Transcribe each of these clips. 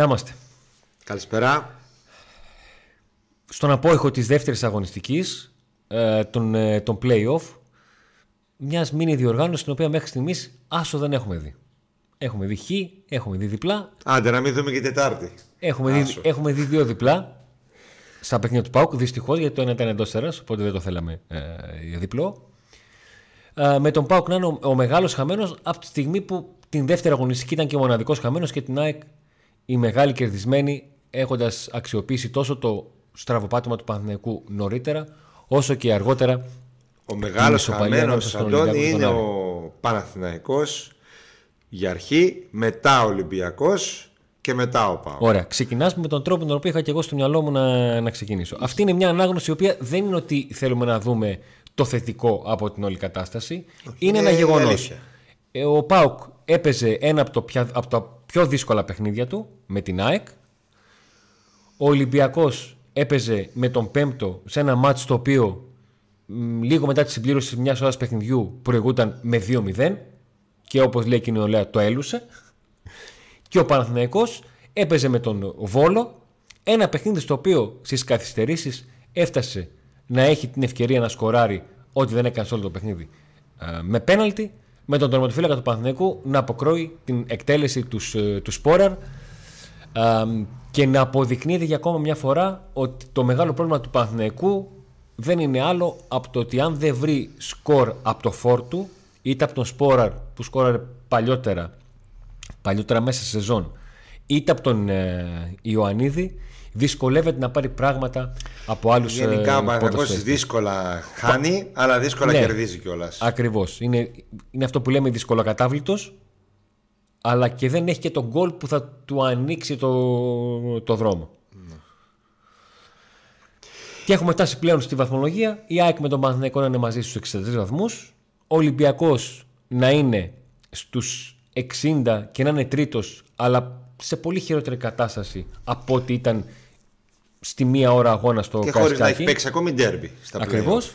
Να είμαστε. Καλησπέρα. Στον απόϊχο της δεύτερης αγωνιστικής, ε, τον, ε, τον play-off, μιας μίνι διοργάνωσης την οποία μέχρι στιγμής άσο δεν έχουμε δει. Έχουμε δει χ, έχουμε δει διπλά. Άντε να μην δούμε και Τετάρτη. Έχουμε δει, έχουμε δει δύο διπλά στα παιχνίδια του Πάουκ, δυστυχώς γιατί το ένα ήταν εντός οπότε δεν το θέλαμε ε, για διπλό. Ε, με τον Πάουκ να είναι ο, ο μεγάλος χαμένος από τη στιγμή που την δεύτερη αγωνιστική ήταν και ο μοναδικός χαμένος και την ΑΕΚ η μεγάλη κερδισμένη έχοντας αξιοποιήσει τόσο το στραβοπάτημα του Παναθηναϊκού νωρίτερα, όσο και αργότερα. Ο μεγάλος χαμένος Αντώνη είναι ο Παναθηναϊκός για αρχή, μετά ο Ολυμπιακός και μετά ο Πάο. Ωραία. Ξεκινάς με τον τρόπο τον οποίο είχα και εγώ στο μυαλό μου να, να ξεκινήσω. Αυτή είναι μια ανάγνωση η οποία δεν είναι ότι θέλουμε να δούμε το θετικό από την όλη κατάσταση. είναι ένα γεγονός. Ε, ο Πάουκ έπαιζε ένα από, το από τα πιο δύσκολα παιχνίδια του με την ΑΕΚ. Ο Ολυμπιακός έπαιζε με τον Πέμπτο σε ένα μάτσο το οποίο λίγο μετά τη συμπλήρωση μιας ώρας παιχνιδιού προηγούταν με 2-0 και όπως λέει η νεολαία το έλουσε. Και ο Παναθηναϊκός έπαιζε με τον Βόλο ένα παιχνίδι στο οποίο στις καθυστερήσεις έφτασε να έχει την ευκαιρία να σκοράρει ό,τι δεν έκανε σε όλο το παιχνίδι με πέναλτι με τον τερματοφύλακα του Παναθηναϊκού να αποκρόει την εκτέλεση τους, ε, του Σπόραρ. Και να αποδεικνύεται για ακόμα μια φορά ότι το μεγάλο πρόβλημα του Παναθηναϊκού δεν είναι άλλο από το ότι αν δεν βρει σκορ από το φόρτου είτε από τον Σπόραρ που σκόραρε παλιότερα, παλιότερα μέσα σε σεζόν είτε από τον ε, Ιωαννίδη δυσκολεύεται να πάρει πράγματα από άλλους Γενικά ο Παναθηναϊκός δύσκολα χάνει, αλλά δύσκολα ναι, κερδίζει κιόλας. Ακριβώς. Είναι, είναι αυτό που λέμε δυσκολοκατάβλητος, αλλά και δεν έχει και τον γκολ που θα του ανοίξει το, το δρόμο. Ναι. Και έχουμε φτάσει πλέον στη βαθμολογία. Η ΑΕΚ με τον Παναθηναϊκό να είναι μαζί στους 63 βαθμούς. Ο Ολυμπιακός να είναι στους 60 και να είναι τρίτος, αλλά σε πολύ χειρότερη κατάσταση από ό,τι ήταν στη μία ώρα αγώνα στο Και χωρίς να έχει παίξει ακόμη ντέρμπι στα Ακριβώς.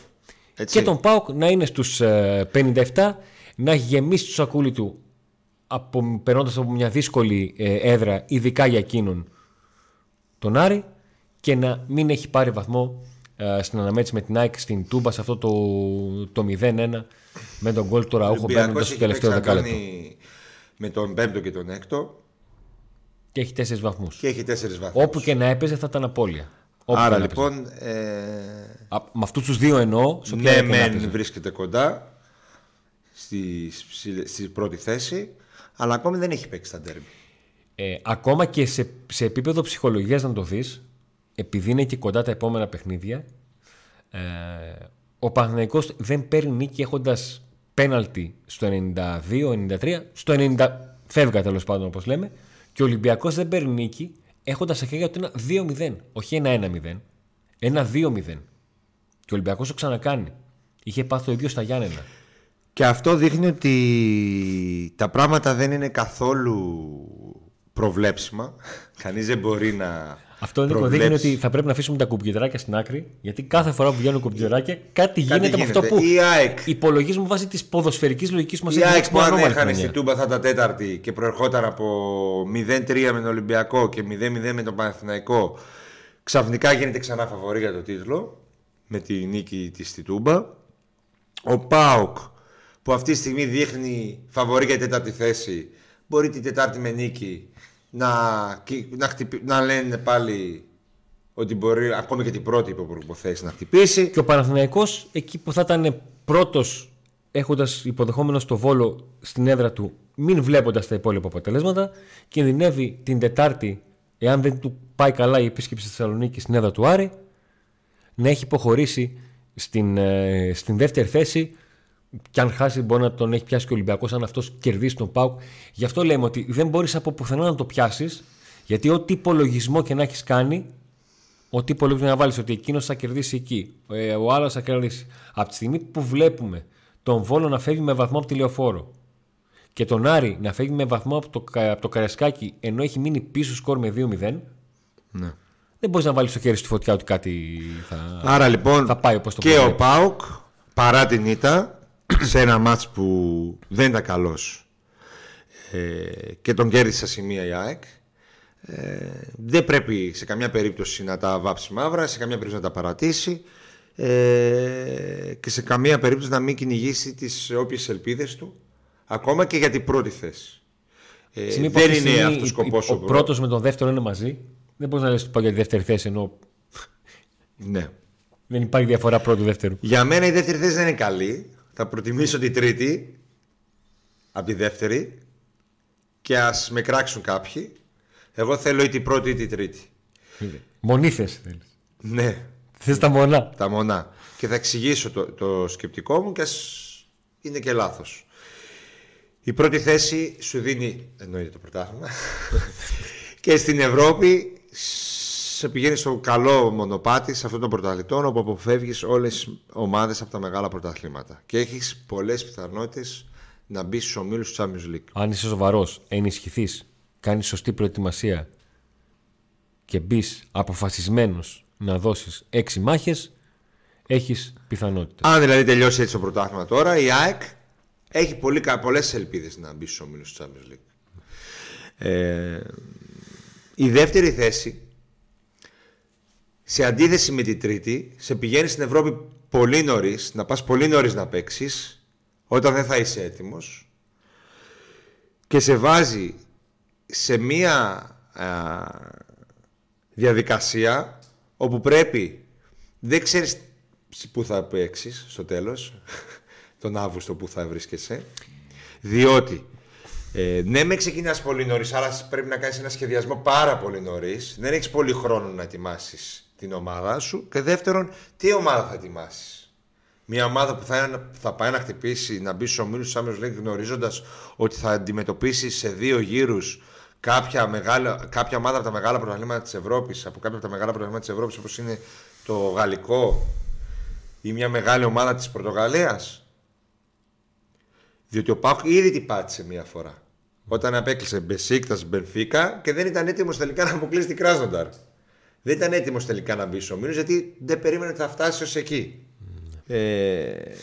Και τον Πάουκ να είναι στους 57, ε, να έχει γεμίσει το σακούλι του περνώντας από μια δύσκολη ε, έδρα, ειδικά για εκείνον τον Άρη, και να μην έχει πάρει βαθμό ε, στην αναμέτρηση με την ΑΕΚ στην Τούμπα σε αυτό το, το 0-1 με τον γκολ του Ραούχο μπαίνοντας στο τελευταίο δεκάλεπτο. Με τον πέμπτο και τον έκτο και έχει τέσσερις βαθμούς. Και έχει τέσσερις βαθμούς. Όπου και να έπαιζε θα ήταν απώλεια. Όπου Άρα λοιπόν. Ε... Α, με αυτούς τους δύο εννοώ. Ναι, μεν βρίσκεται κοντά στη, στη, πρώτη θέση, αλλά ακόμη δεν έχει παίξει τα ντέρμπι. Ε, ακόμα και σε, σε επίπεδο ψυχολογίας να το δεις, επειδή είναι και κοντά τα επόμενα παιχνίδια, ε, ο Παναθηναϊκός δεν παίρνει νίκη έχοντας πέναλτι στο 92-93, στο 90 φεύγα τέλος πάντων όπως λέμε, και ο Ολυμπιακός δεν παίρνει νίκη έχοντας στα χέρια του ένα 2-0. Όχι ένα 1-0. Ένα 2-0. Και ο Ολυμπιακός το ξανακάνει. Είχε πάθει το ίδιο στα Γιάννενα. Και αυτό δείχνει ότι τα πράγματα δεν είναι καθόλου προβλέψιμα. Κανείς δεν μπορεί να αυτό Νίκο δείχνει ότι θα πρέπει να αφήσουμε τα κουμπιτζεράκια στην άκρη, γιατί κάθε φορά που βγαίνουν κουμπιτζεράκια κάτι, γίνεται, με αυτό που η ΑΕΚ... υπολογίζουμε βάσει της ποδοσφαιρικής λογικής μας. Η ΑΕΚ που αν έχανε στην Τούμπα θα τα τέταρτη και προερχόταν από 0-3 με τον Ολυμπιακό και 0-0 με τον Παναθηναϊκό, ξαφνικά γίνεται ξανά φαβορή για το τίτλο με τη νίκη της στη Τούμπα. Ο Πάοκ που αυτή τη στιγμή δείχνει φαβορή για τέταρτη θέση, μπορεί την Τετάρτη με νίκη να, να, να λένε πάλι ότι μπορεί ακόμη και την πρώτη υποποθέσει να χτυπήσει. Και ο Παναθηναϊκός εκεί που θα ήταν πρώτος έχοντας υποδεχόμενος στο βόλο στην έδρα του, μην βλέποντας τα υπόλοιπα αποτελέσματα, κινδυνεύει την Τετάρτη, εάν δεν του πάει καλά η επίσκεψη στη Θεσσαλονίκης στην έδρα του Άρη, να έχει υποχωρήσει στην, ε, στην δεύτερη θέση και αν χάσει, μπορεί να τον έχει πιάσει και ο Ολυμπιακός, αν αυτός κερδίσει τον Πάουκ. Γι' αυτό λέμε ότι δεν μπορείς από πουθενά να το πιάσεις, γιατί ό,τι υπολογισμό και να έχεις κάνει, ό,τι υπολογισμό να βάλεις ότι εκείνος θα κερδίσει εκεί, ε, ο άλλος θα κερδίσει. Από τη στιγμή που βλέπουμε τον Βόλο να φεύγει με βαθμό από τη λεωφόρο και τον Άρη να φεύγει με βαθμό από το, από το Καρασκάκι ενώ έχει μείνει πίσω σκορ με 2-0. Ναι. Δεν μπορείς να βάλεις το χέρι στη φωτιά ότι κάτι θα, Άρα, λοιπόν, θα πάει όπως το Και ο Πάουκ παρά την ήττα σε ένα μάτς που δεν ήταν καλός ε, και τον κέρδισε σε σημεία η ΑΕΚ Ε, δεν πρέπει σε καμιά περίπτωση να τα βάψει μαύρα, σε καμιά περίπτωση να τα παρατήσει ε, και σε καμία περίπτωση να μην κυνηγήσει τις όποιες ελπίδες του ακόμα και για την πρώτη θέση. Ε, δεν είναι αυτός ο σκοπός. Ο, ο πρώτος με τον δεύτερο είναι μαζί. Δεν μπορείς να λες ότι πάω για τη δεύτερη θέση ενώ. Ναι. Δεν υπάρχει διαφορά πρώτου-δεύτερου. Για μένα η δεύτερη θέση δεν είναι καλή. Θα προτιμήσω την τρίτη από τη δεύτερη και ας με κράξουν κάποιοι. Εγώ θέλω ή την πρώτη ή την τρίτη. Μονή θέση θέλεις. Ναι. Θες τα μονά. Τα μονά. Και θα εξηγήσω το, το σκεπτικό μου και ας είναι και λάθος. Η πρώτη θέση σου δίνει, εννοείται το πρωτάθλημα, και στην Ευρώπη σε πηγαίνει στο καλό μονοπάτι σε αυτόν τον πρωταθλητών όπου αποφεύγεις όλες τις ομάδες από τα μεγάλα πρωταθλήματα και έχεις πολλές πιθανότητες να μπεις στους ομίλους του Champions League. Αν είσαι σοβαρός, ενισχυθείς, κάνεις σωστή προετοιμασία και μπεις αποφασισμένος να δώσεις έξι μάχες, έχεις πιθανότητα. Αν δηλαδή τελειώσει έτσι το πρωτάθλημα τώρα, η ΑΕΚ έχει πολύ, πολλές ελπίδες να μπει στους ομίλους του Champions League. Ε, η δεύτερη θέση σε αντίθεση με την τρίτη, σε πηγαίνει στην Ευρώπη πολύ νωρίς, να πας πολύ νωρίς να παίξεις, όταν δεν θα είσαι έτοιμος και σε βάζει σε μία διαδικασία όπου πρέπει, δεν ξέρεις που θα παίξεις στο τέλος, τον Αύγουστο που θα βρίσκεσαι, διότι ε, ναι, με ξεκινάς πολύ νωρίς, άρα πρέπει να κάνεις ένα σχεδιασμό πάρα πολύ νωρίς. Δεν έχεις πολύ χρόνο να ετοιμάσεις την ομάδα σου. Και δεύτερον, τι ομάδα θα ετοιμάσεις; Μια ομάδα που θα, θα πάει να χτυπήσει, να μπει στους ομίλους του Champions League γνωρίζοντας ότι θα αντιμετωπίσει σε δύο γύρους κάποια, μεγάλα, κάποια ομάδα από τα μεγάλα πρωταθλήματα της Ευρώπης, από κάποια από τα μεγάλα πρωταθλήματα της Ευρώπης, όπως είναι το Γαλλικό ή μια μεγάλη ομάδα της Πορτογαλίας. Διότι ο Πάουκ ήδη την πάτησε μία φορά. Όταν απέκλεισε Μπεσίκτα Μπενφίκα και δεν ήταν έτοιμος τελικά να αποκλείσει την Κράσνονταρ δεν ήταν έτοιμος τελικά να μπει στο Μήνο γιατί δεν περίμενε ότι θα φτάσει ως εκεί. Ε,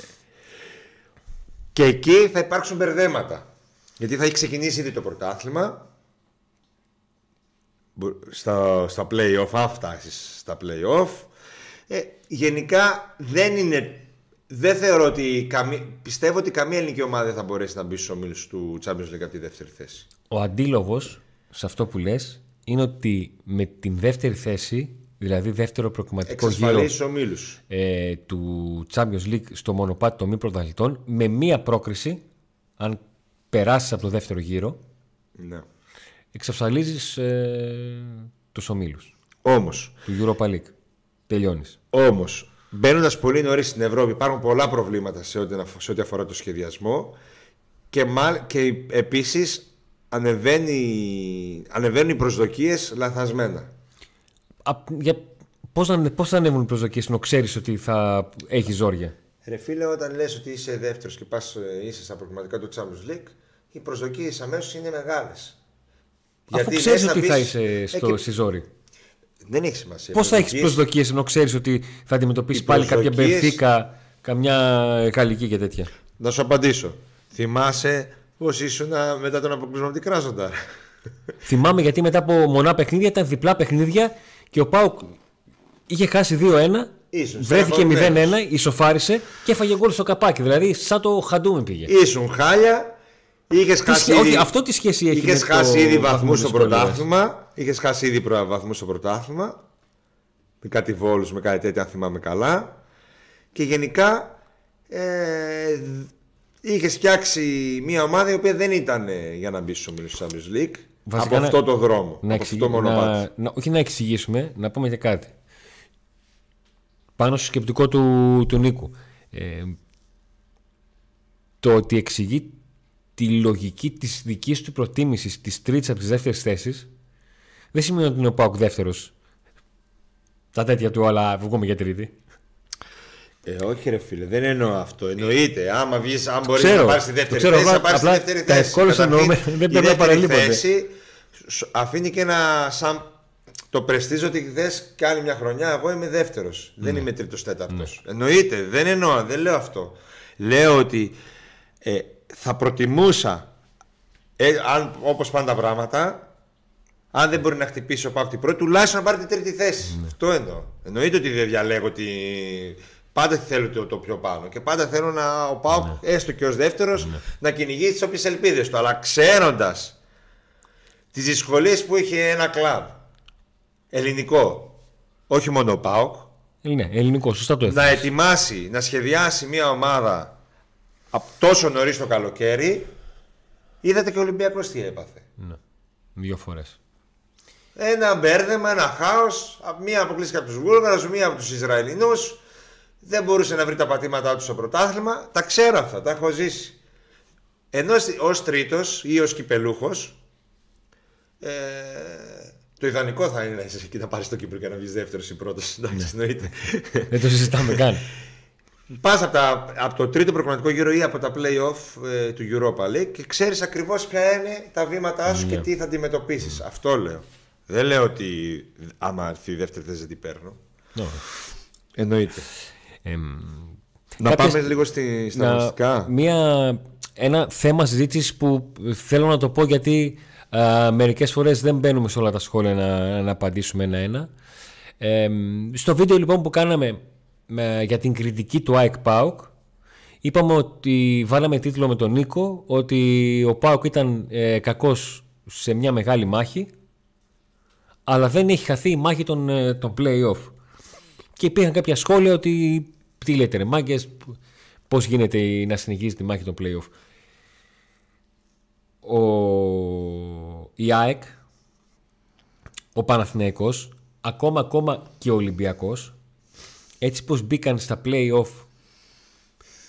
και εκεί θα υπάρξουν μπερδέματα. Γιατί θα έχει ξεκινήσει ήδη το πρωτάθλημα. Στα, στα play-off, αν φτάσεις στα play-off. Ε, γενικά δεν είναι. Δεν θεωρώ ότι. Καμή, πιστεύω ότι καμία ελληνική ομάδα δεν θα μπορέσει να μπει στου ομίλου του Champions League από τη δεύτερη θέση. Ο αντίλογος σε αυτό που λες είναι ότι με την δεύτερη θέση, δηλαδή δεύτερο προκριματικό γύρο ε, του Champions League στο μονοπάτι των μη πρωταθλητών, με μία πρόκριση, αν περάσεις από το δεύτερο γύρο, ναι. εξασφαλίζεις ε, τους ομίλους. Όμως. Του Europa League. Τελειώνεις. Όμως, μπαίνοντας πολύ νωρίς στην Ευρώπη, υπάρχουν πολλά προβλήματα σε ό,τι, σε ό,τι αφορά το σχεδιασμό και, και επίσης ανεβαίνει, ανεβαίνουν οι προσδοκίες λαθασμένα. Α, για, πώς, να, πώς θα ανέβουν οι προσδοκίες ενώ ξέρεις ότι θα έχει ζόρια; Ρε φίλε, όταν λες ότι είσαι δεύτερος και πας, ε, είσαι στα προγραμματικά του Champions League, οι προσδοκίες αμέσως είναι μεγάλες. Αφού Γιατί ξέρεις ότι θα είσαι στο, στη ζόρι. Δεν έχει σημασία. Πώς θα έχεις προσδοκίε ενώ ξέρεις ότι θα αντιμετωπίσεις πάλι κάποια μπερθήκα, καμιά γαλλική και τέτοια; Να σου απαντήσω. Θυμάσαι Πώς ήσουν μετά τον αποκλεισμό από την Κράζοντα. Θυμάμαι γιατί μετά από μονά παιχνίδια ήταν διπλά παιχνίδια και ο Πάουκ είχε χάσει 2-1. Βρέθηκε 0-1, ισοφάρισε και έφαγε γκολ στο καπάκι. Δηλαδή, σαν το χαντούμι πήγε. Ήσουν χάλια. Είχες χάσει ήδη... αυτό τι σχέση έχει είχες με χάσει ήδη βαθμού στο πρωτάθλημα. Είχες χάσει ήδη βαθμού στο πρωτάθλημα. Με κάτι βόλους, με κάτι τέτοιο, αν θυμάμαι καλά. Και γενικά ε, είχε φτιάξει μια ομάδα η οποία δεν ήταν ε, για να μπει στου ομίλου Champions League. από αυτό το δρόμο. Να, από αυτό να, να, όχι να εξηγήσουμε, να πούμε και κάτι. Πάνω στο σκεπτικό του, του Νίκου. Ε, το ότι εξηγεί τη λογική της δικής του προτίμησης της τρίτης από τις δεύτερες θέσεις δεν σημαίνει ότι είναι ο Πάουκ δεύτερος. Τα τέτοια του, αλλά βγούμε για τρίτη. Ε, όχι ρε φίλε, δεν εννοώ αυτό. Εννοείται. Άμα βγεις, αν μπορείς να πάρεις τη δεύτερη ξέρω, θέση, θα πάρεις τη δεύτερη θέση. Τα ευκόλω εννοούμε. Δεν πρέπει να παραλείπονται. θέση αφήνει και ένα σαν το πρεστίζω ότι δε και άλλη μια χρονιά. Εγώ είμαι δεύτερος. Δεν ναι. είμαι τρίτος τέταρτος. Ναι. Εννοείται. Δεν εννοώ. Δεν λέω αυτό. Λέω ότι ε, θα προτιμούσα, ε, αν, όπως πάνε τα πράγματα, Αν δεν μπορεί να χτυπήσει ο Πάουκ την πρώτη, τουλάχιστον να πάρει την τρίτη θέση. Ναι. Αυτό εννοώ. Εννοείται ότι δεν διαλέγω ότι πάντα θέλω το, το πιο πάνω. Και πάντα θέλω να, ο Πάουκ, ναι. έστω και ως δεύτερος, ναι. να κυνηγήσει τις όποιες ελπίδες του. Αλλά ξέροντας τις δυσκολίες που είχε ένα κλαμπ ελληνικό, όχι μόνο ο Πάουκ. Ναι, ελληνικό, σωστά το Να ετοιμάσει, να σχεδιάσει μια ομάδα από τόσο νωρίς το καλοκαίρι. Είδατε και ο Ολυμπιακός τι έπαθε. Ναι. Δύο φορές. Ένα μπέρδεμα, ένα χάος. Μία αποκλείστηκε από τους Βούλγαρους, μία από τους Ισραηλινούς. Δεν μπορούσε να βρει τα πατήματά του στο πρωτάθλημα. Τα ξέρω αυτά, τα έχω ζήσει. Ενώ ως τρίτος ή ως κυπελούχος, ε, το ιδανικό θα είναι να είσαι εκεί να πάρεις το Κύπρο και να βγεις δεύτερος ή πρώτος. Εντάξει, ναι. εννοείται. Δεν το συζητάμε καν. Πας από, από, το τρίτο προγραμματικό γύρο ή από τα playoff ε, του Europa League και ξέρεις ακριβώς ποια είναι τα βήματά σου και ναι. τι θα αντιμετωπίσεις. Αυτό λέω. Δεν λέω ότι άμα έρθει η δεύτερη θέση δεν την παίρνω. Εννοείται. Να πάμε λίγο στη, στα να, Μια, ένα θέμα συζήτησης που θέλω να το πω γιατί α, μερικές φορές δεν μπαίνουμε σε όλα τα σχόλια να, να απαντήσουμε ένα-ένα. στο βίντεο λοιπόν που κάναμε για την κριτική του ΑΕΚ ΠΑΟΚ είπαμε ότι βάλαμε τίτλο με τον Νίκο ότι ο ΠΑΟΚ ήταν ε, κακός σε μια μεγάλη μάχη αλλά δεν έχει χαθεί η μάχη των, ε, των play-off. Και υπήρχαν κάποια σχόλια ότι τι λέτε ρε μάγκες, πώς γίνεται να συνεχίζει τη μάχη των play-off. Ο, η ΑΕΚ, ο Παναθηναϊκός, ακόμα ακόμα και ο Ολυμπιακός, έτσι πως μπήκαν στα play-off,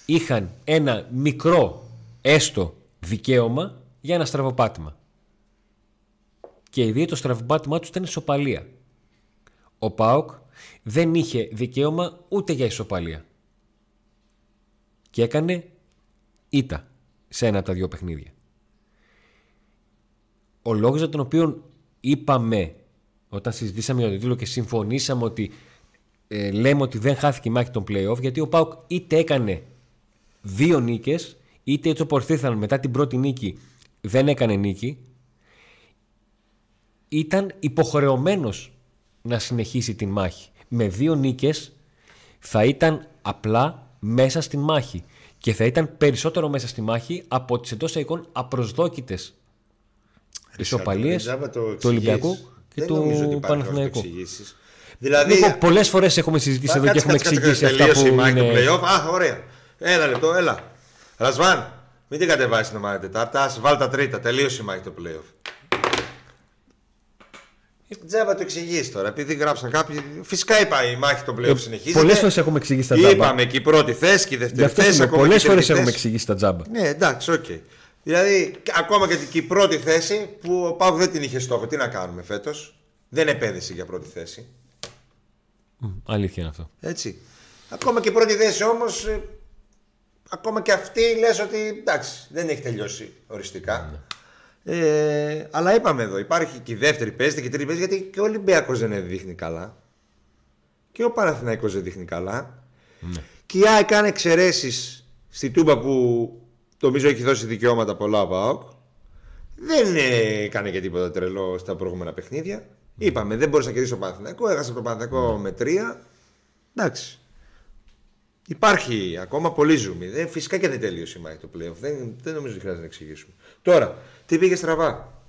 είχαν ένα μικρό έστω δικαίωμα για ένα στραβοπάτημα και οι δύο το στραβοπάτημά τους ήταν ισοπαλία. Ο Πάοκ δεν είχε δικαίωμα ούτε για ισοπαλία. Και έκανε ήττα σε ένα από τα δύο παιχνίδια. Ο λόγος για τον οποίο είπαμε όταν συζητήσαμε για το τίτλο και συμφωνήσαμε ότι ε, λέμε ότι δεν χάθηκε η μάχη των play-off γιατί ο Πάουκ είτε έκανε δύο νίκες είτε έτσι όπως μετά την πρώτη νίκη δεν έκανε νίκη ήταν υποχρεωμένος να συνεχίσει την μάχη. Με δύο νίκες θα ήταν απλά μέσα στην μάχη και θα ήταν περισσότερο μέσα στη μάχη από τις εντός εικόν απροσδόκητες ισοπαλίες του Ολυμπιακού και του Παναθηναϊκού. Δηλαδή, λοιπόν, πολλές φορές έχουμε συζητήσει εδώ και έχουμε εξηγήσει αυτά που είναι. Α, ωραία. Ένα λεπτό, έλα. Ρασβάν, μην την κατεβάσεις την ομάδα Τετάρτα. Βάλ τα τρίτα. Τελείωσε η μάχη το playoff. Τζάμπα το εξηγήσει τώρα, επειδή γράψαν κάποιοι. Φυσικά είπα η μάχη των πλέον ε, συνεχίζεται. Πολλές φορές έχουμε εξηγήσει τα τζάμπα. Είπαμε και η πρώτη θέση και η δεύτερη θέση. Πολλές φορές έχουμε εξηγήσει τα τζάμπα. Ναι, εντάξει, OK. Okay. Δηλαδή, ακόμα και η πρώτη θέση που ο ΠΑΟΚ δεν την είχε στόχο. Τι να κάνουμε φέτος; Δεν επένδυσε για πρώτη θέση. αλήθεια είναι αυτό. Έτσι. Ακόμα και η πρώτη θέση όμως. Ε, ακόμα και αυτή λες ότι εντάξει, δεν έχει τελειώσει οριστικά. Ναι. Ε, αλλά είπαμε εδώ, υπάρχει και η δεύτερη παίζεται και η τρίτη παίζεται γιατί και ο Ολυμπιακός δεν δείχνει καλά. Και ο Παναθηναϊκός δεν δείχνει καλά. Ναι. Και η ΑΕΚ κάνει εξαιρέσεις στη Τούμπα που νομίζω έχει δώσει δικαιώματα πολλά από ΑΟΚ. Δεν έκανε και τίποτα τρελό στα προηγούμενα παιχνίδια. Ναι. Είπαμε, δεν μπορούσε να κερδίσεις το Παναθηναϊκό, έχασες το Παναθηναϊκό ναι. με τρία. Εντάξει. Υπάρχει ακόμα πολύ ζουμί. Δεν, φυσικά και δεν τελείωσε η μάχη το playoff. Δεν, δεν νομίζω ότι χρειάζεται να εξηγήσουμε. Τώρα, τι πήγε στραβά;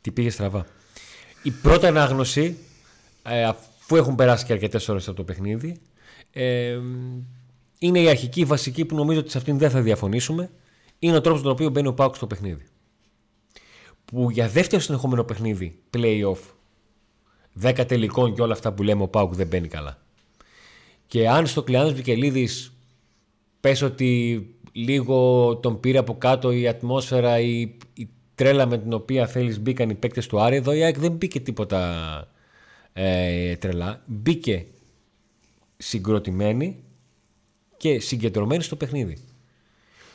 Τι πήγε στραβά; Η πρώτη ανάγνωση, ε, αφού έχουν περάσει και αρκετές ώρες από το παιχνίδι, ε, είναι η αρχική, η βασική που νομίζω ότι σε αυτήν δεν θα διαφωνήσουμε. Είναι ο τρόπος τον οποίο μπαίνει ο Πάουκ στο παιχνίδι. Που για δεύτερο συνεχόμενο παιχνίδι, playoff, 10 τελικών και όλα αυτά που λέμε, ο Πάουκ δεν μπαίνει καλά. Και αν στο Κλειάνος Βικελίδης πες ότι λίγο τον πήρε από κάτω η ατμόσφαιρα, η, η τρέλα με την οποία θέλεις μπήκαν οι παίκτες του Άρη. Εδώ η ΑΕΚ δεν μπήκε τίποτα ε, τρελά. Μπήκε συγκροτημένη και συγκεντρωμένη στο παιχνίδι.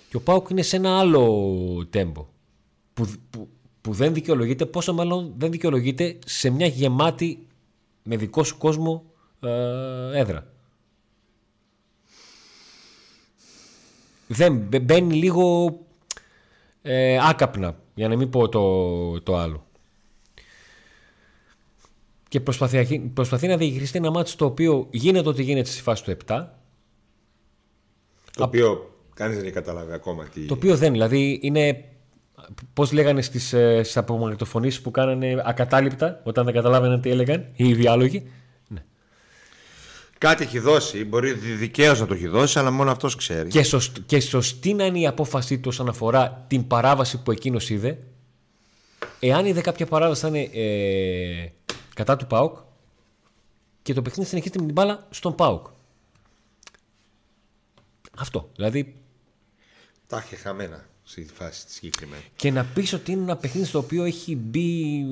Και ο Πάουκ είναι σε ένα άλλο τέμπο που, που, που δεν δικαιολογείται, πόσο μάλλον δεν δικαιολογείται σε μια γεμάτη με δικό σου κόσμο ε, έδρα. Δεν μπαίνει λίγο ε, άκαπνα, για να μην πω το, το άλλο. Και προσπαθεί, προσπαθεί να διαχειριστεί ένα μάτι το οποίο γίνεται ό,τι γίνεται στη φάση του 7. Το οποίο κανείς δεν έχει καταλάβει ακόμα τι. Το οποίο δεν, δηλαδή είναι. Πώς λέγανε στις ε, απομαγνητοφωνήσει που κάνανε ακατάληπτα όταν δεν καταλάβαιναν τι έλεγαν οι διάλογοι. Ναι. Κάτι έχει δώσει, μπορεί δικαίως να το έχει δώσει, αλλά μόνο αυτός ξέρει. Και, σωστ, και σωστή να είναι η απόφασή του όσον αφορά την παράβαση που εκείνος είδε. Εάν είδε κάποια παράβαση θα είναι ε, κατά του ΠΑΟΚ και το παιχνίδι συνεχίζεται με την μπάλα στον ΠΑΟΚ. Αυτό. Δηλαδή. Τα είχε χαμένα στη φάση τη συγκεκριμένη. Και να πεις ότι είναι ένα παιχνίδι στο οποίο έχει μπει